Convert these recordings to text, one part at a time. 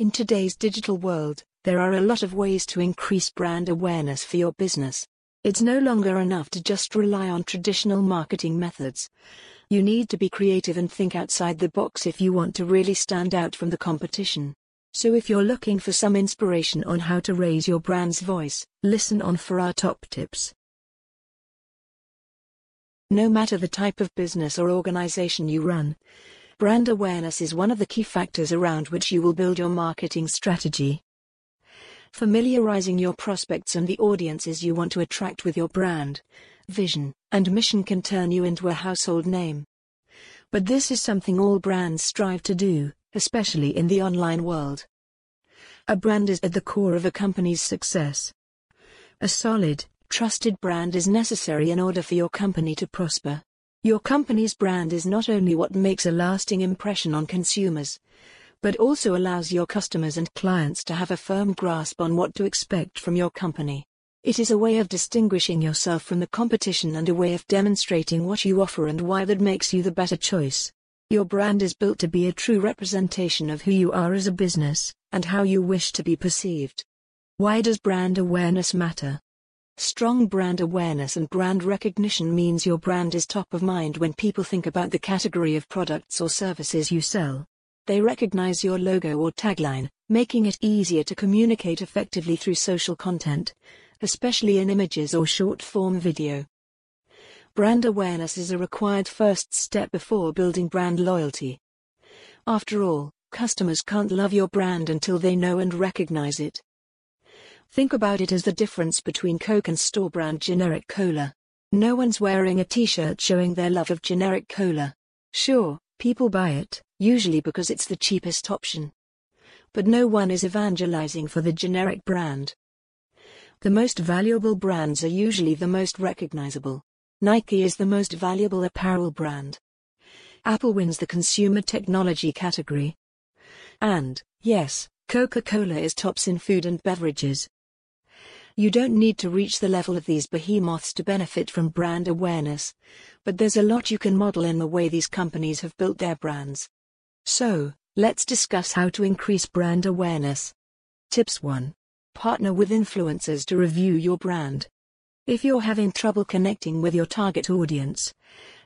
In today's digital world, there are a lot of ways to increase brand awareness for your business. It's no longer enough to just rely on traditional marketing methods. You need to be creative and think outside the box if you want to really stand out from the competition. So if you're looking for some inspiration on how to raise your brand's voice, listen on for our top tips. No matter the type of business or organization you run, brand awareness is one of the key factors around which you will build your marketing strategy. Familiarizing your prospects and the audiences you want to attract with your brand, vision, and mission can turn you into a household name. But this is something all brands strive to do, especially in the online world. A brand is at the core of a company's success. A solid, trusted brand is necessary in order for your company to prosper. Your company's brand is not only what makes a lasting impression on consumers, but also allows your customers and clients to have a firm grasp on what to expect from your company. It is a way of distinguishing yourself from the competition and a way of demonstrating what you offer and why that makes you the better choice. Your brand is built to be a true representation of who you are as a business and how you wish to be perceived. Why does brand awareness matter? Strong brand awareness and brand recognition means your brand is top of mind when people think about the category of products or services you sell. They recognize your logo or tagline, making it easier to communicate effectively through social content, especially in images or short form video. Brand awareness is a required first step before building brand loyalty. After all, customers can't love your brand until they know and recognize it. Think about it as the difference between Coke and store brand generic cola. No one's wearing a t shirt showing their love of generic cola. Sure, people buy it, usually because it's the cheapest option. But no one is evangelizing for the generic brand. The most valuable brands are usually the most recognizable. Nike is the most valuable apparel brand. Apple wins the consumer technology category. And, yes, Coca Cola is tops in food and beverages. You don't need to reach the level of these behemoths to benefit from brand awareness, but there's a lot you can model in the way these companies have built their brands. So, let's discuss how to increase brand awareness. Tips 1. Partner with influencers to review your brand. If you're having trouble connecting with your target audience,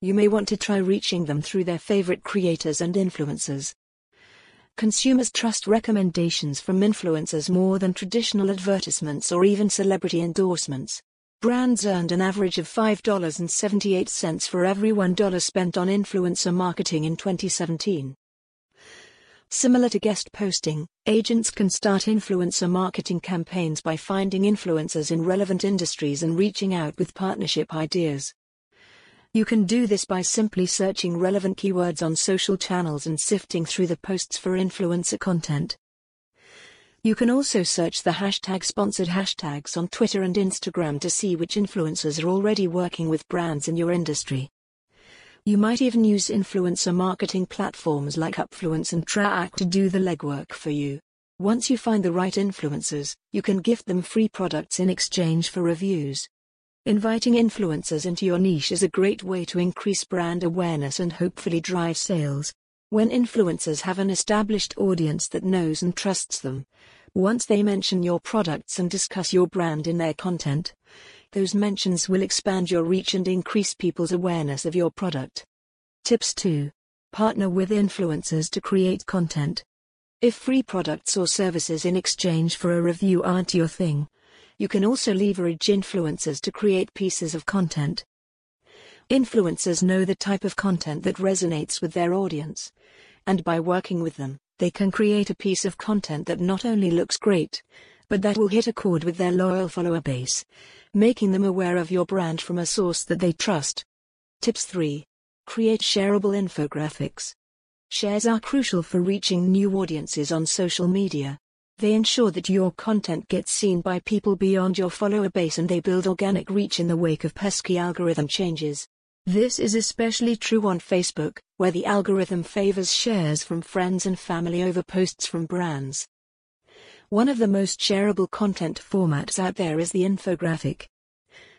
you may want to try reaching them through their favorite creators and influencers. Consumers trust recommendations from influencers more than traditional advertisements or even celebrity endorsements. Brands earned an average of $5.78 for every $1 spent on influencer marketing in 2017. Similar to guest posting, agents can start influencer marketing campaigns by finding influencers in relevant industries and reaching out with partnership ideas. You can do this by simply searching relevant keywords on social channels and sifting through the posts for influencer content. You can also search the hashtag sponsored hashtags on Twitter and Instagram to see which influencers are already working with brands in your industry. You might even use influencer marketing platforms like Upfluence and Traackr to do the legwork for you. Once you find the right influencers, you can gift them free products in exchange for reviews. Inviting influencers into your niche is a great way to increase brand awareness and hopefully drive sales. When influencers have an established audience that knows and trusts them, once they mention your products and discuss your brand in their content, those mentions will expand your reach and increase people's awareness of your product. Tips 2. Partner with influencers to create content. If free products or services in exchange for a review aren't your thing, you can also leverage influencers to create pieces of content. Influencers know the type of content that resonates with their audience, and by working with them, they can create a piece of content that not only looks great, but that will hit a chord with their loyal follower base, making them aware of your brand from a source that they trust. Tips 3. Create shareable infographics. Shares are crucial for reaching new audiences on social media. They ensure that your content gets seen by people beyond your follower base and they build organic reach in the wake of pesky algorithm changes. This is especially true on Facebook, where the algorithm favors shares from friends and family over posts from brands. One of the most shareable content formats out there is the infographic.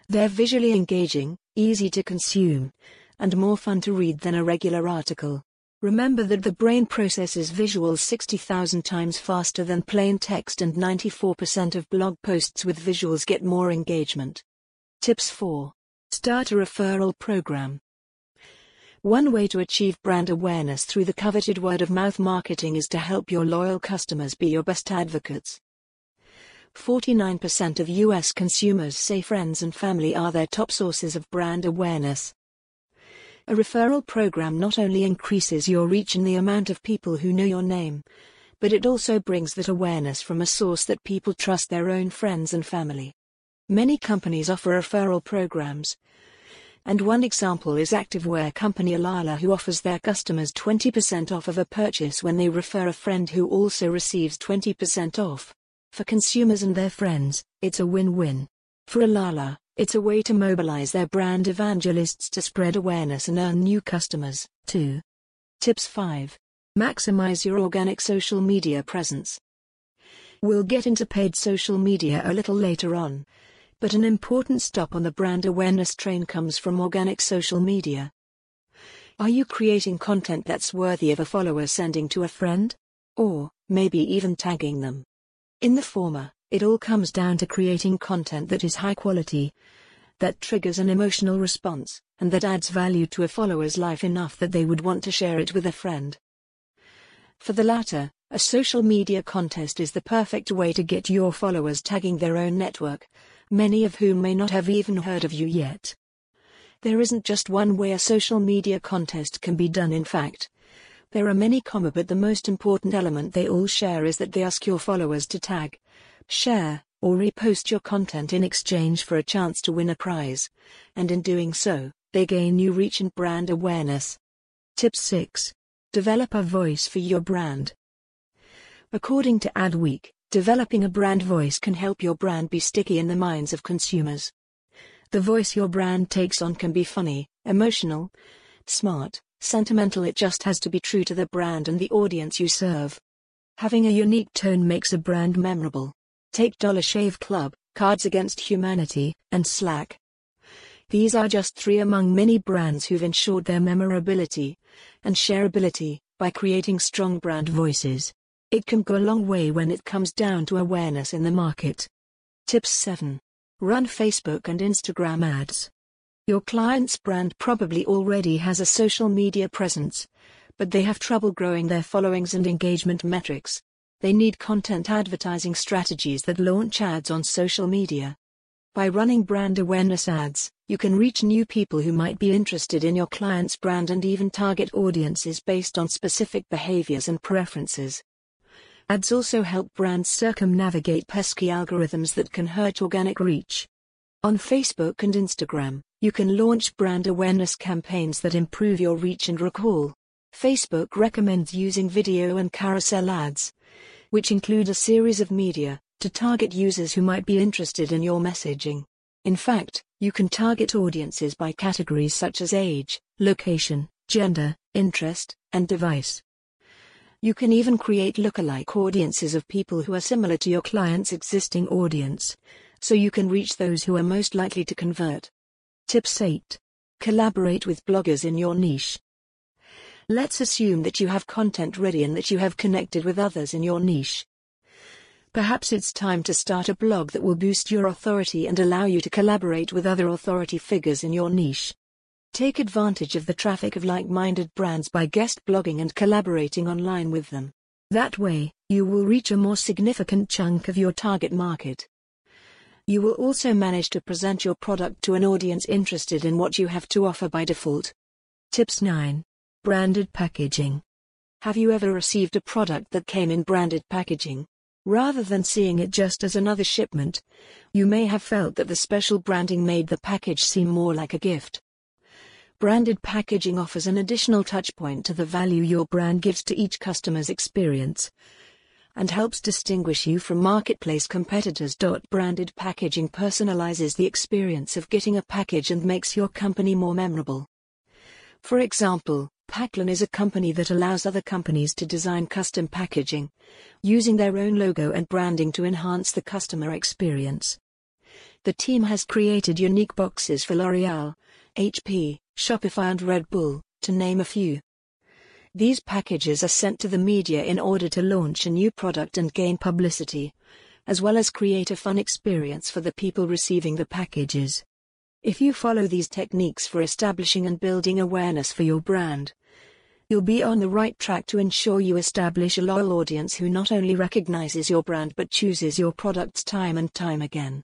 They're visually engaging, easy to consume, and more fun to read than a regular article. Remember that the brain processes visuals 60,000 times faster than plain text, and 94% of blog posts with visuals get more engagement. Tips 4. Start a referral program. One way to achieve brand awareness through the coveted word of mouth marketing is to help your loyal customers be your best advocates. 49% of US consumers say friends and family are their top sources of brand awareness. A referral program not only increases your reach and the amount of people who know your name, but it also brings that awareness from a source that people trust their own friends and family. Many companies offer referral programs, and one example is activewear company Alala who offers their customers 20% off of a purchase when they refer a friend who also receives 20% off. For consumers and their friends, it's a win-win. For Alala, it's a way to mobilize their brand evangelists to spread awareness and earn new customers, too. Tips 5. Maximize your organic social media presence. We'll get into paid social media a little later on, but an important stop on the brand awareness train comes from organic social media. Are you creating content that's worthy of a follower sending to a friend? Or, maybe even tagging them? In the former, it all comes down to creating content that is high quality, that triggers an emotional response, and that adds value to a follower's life enough that they would want to share it with a friend. For the latter, a social media contest is the perfect way to get your followers tagging their own network, many of whom may not have even heard of you yet. There isn't just one way a social media contest can be done in fact. There are many comma but the most important element they all share is that they ask your followers to tag, share, or repost your content in exchange for a chance to win a prize. And in doing so, they gain new reach and brand awareness. Tip 6. Develop a voice for your brand. According to Adweek, Developing a brand voice can help your brand be sticky in the minds of consumers. The voice your brand takes on can be funny, emotional, smart, sentimental, it just has to be true to the brand and the audience you serve. Having a unique tone makes a brand memorable. Take Dollar Shave Club, Cards Against Humanity, and Slack. These are just three among many brands who've ensured their memorability and shareability by creating strong brand voices. It can go a long way when it comes down to awareness in the market. Tips 7. Run Facebook and Instagram ads. Your client's brand probably already has a social media presence, but they have trouble growing their followings and engagement metrics. They need content advertising strategies that launch ads on social media. By running brand awareness ads, you can reach new people who might be interested in your client's brand and even target audiences based on specific behaviors and preferences. Ads also help brands circumnavigate pesky algorithms that can hurt organic reach. On Facebook and Instagram, you can launch brand awareness campaigns that improve your reach and recall. Facebook recommends using video and carousel ads, which include a series of media, to target users who might be interested in your messaging. In fact, you can target audiences by categories such as age, location, gender, interest, and device. You can even create lookalike audiences of people who are similar to your client's existing audience, so you can reach those who are most likely to convert. Tips 8. Collaborate with bloggers in your niche. Let's assume that you have content ready and that you have connected with others in your niche. Perhaps it's time to start a blog that will boost your authority and allow you to collaborate with other authority figures in your niche. Take advantage of the traffic of like minded brands by guest blogging and collaborating online with them. That way, you will reach a more significant chunk of your target market. You will also manage to present your product to an audience interested in what you have to offer by default. Tips 9. Branded packaging. Have you ever received a product that came in branded packaging? Rather than seeing it just as another shipment, you may have felt that the special branding made the package seem more like a gift. Branded packaging offers an additional touchpoint to the value your brand gives to each customer's experience and helps distinguish you from marketplace competitors. Branded packaging personalizes the experience of getting a package and makes your company more memorable. For example, Packlane is a company that allows other companies to design custom packaging, using their own logo and branding to enhance the customer experience. The team has created unique boxes for L'Oreal, HP, Shopify and Red Bull, to name a few. These packages are sent to the media in order to launch a new product and gain publicity, as well as create a fun experience for the people receiving the packages. If you follow these techniques for establishing and building awareness for your brand, you'll be on the right track to ensure you establish a loyal audience who not only recognizes your brand but chooses your products time and time again.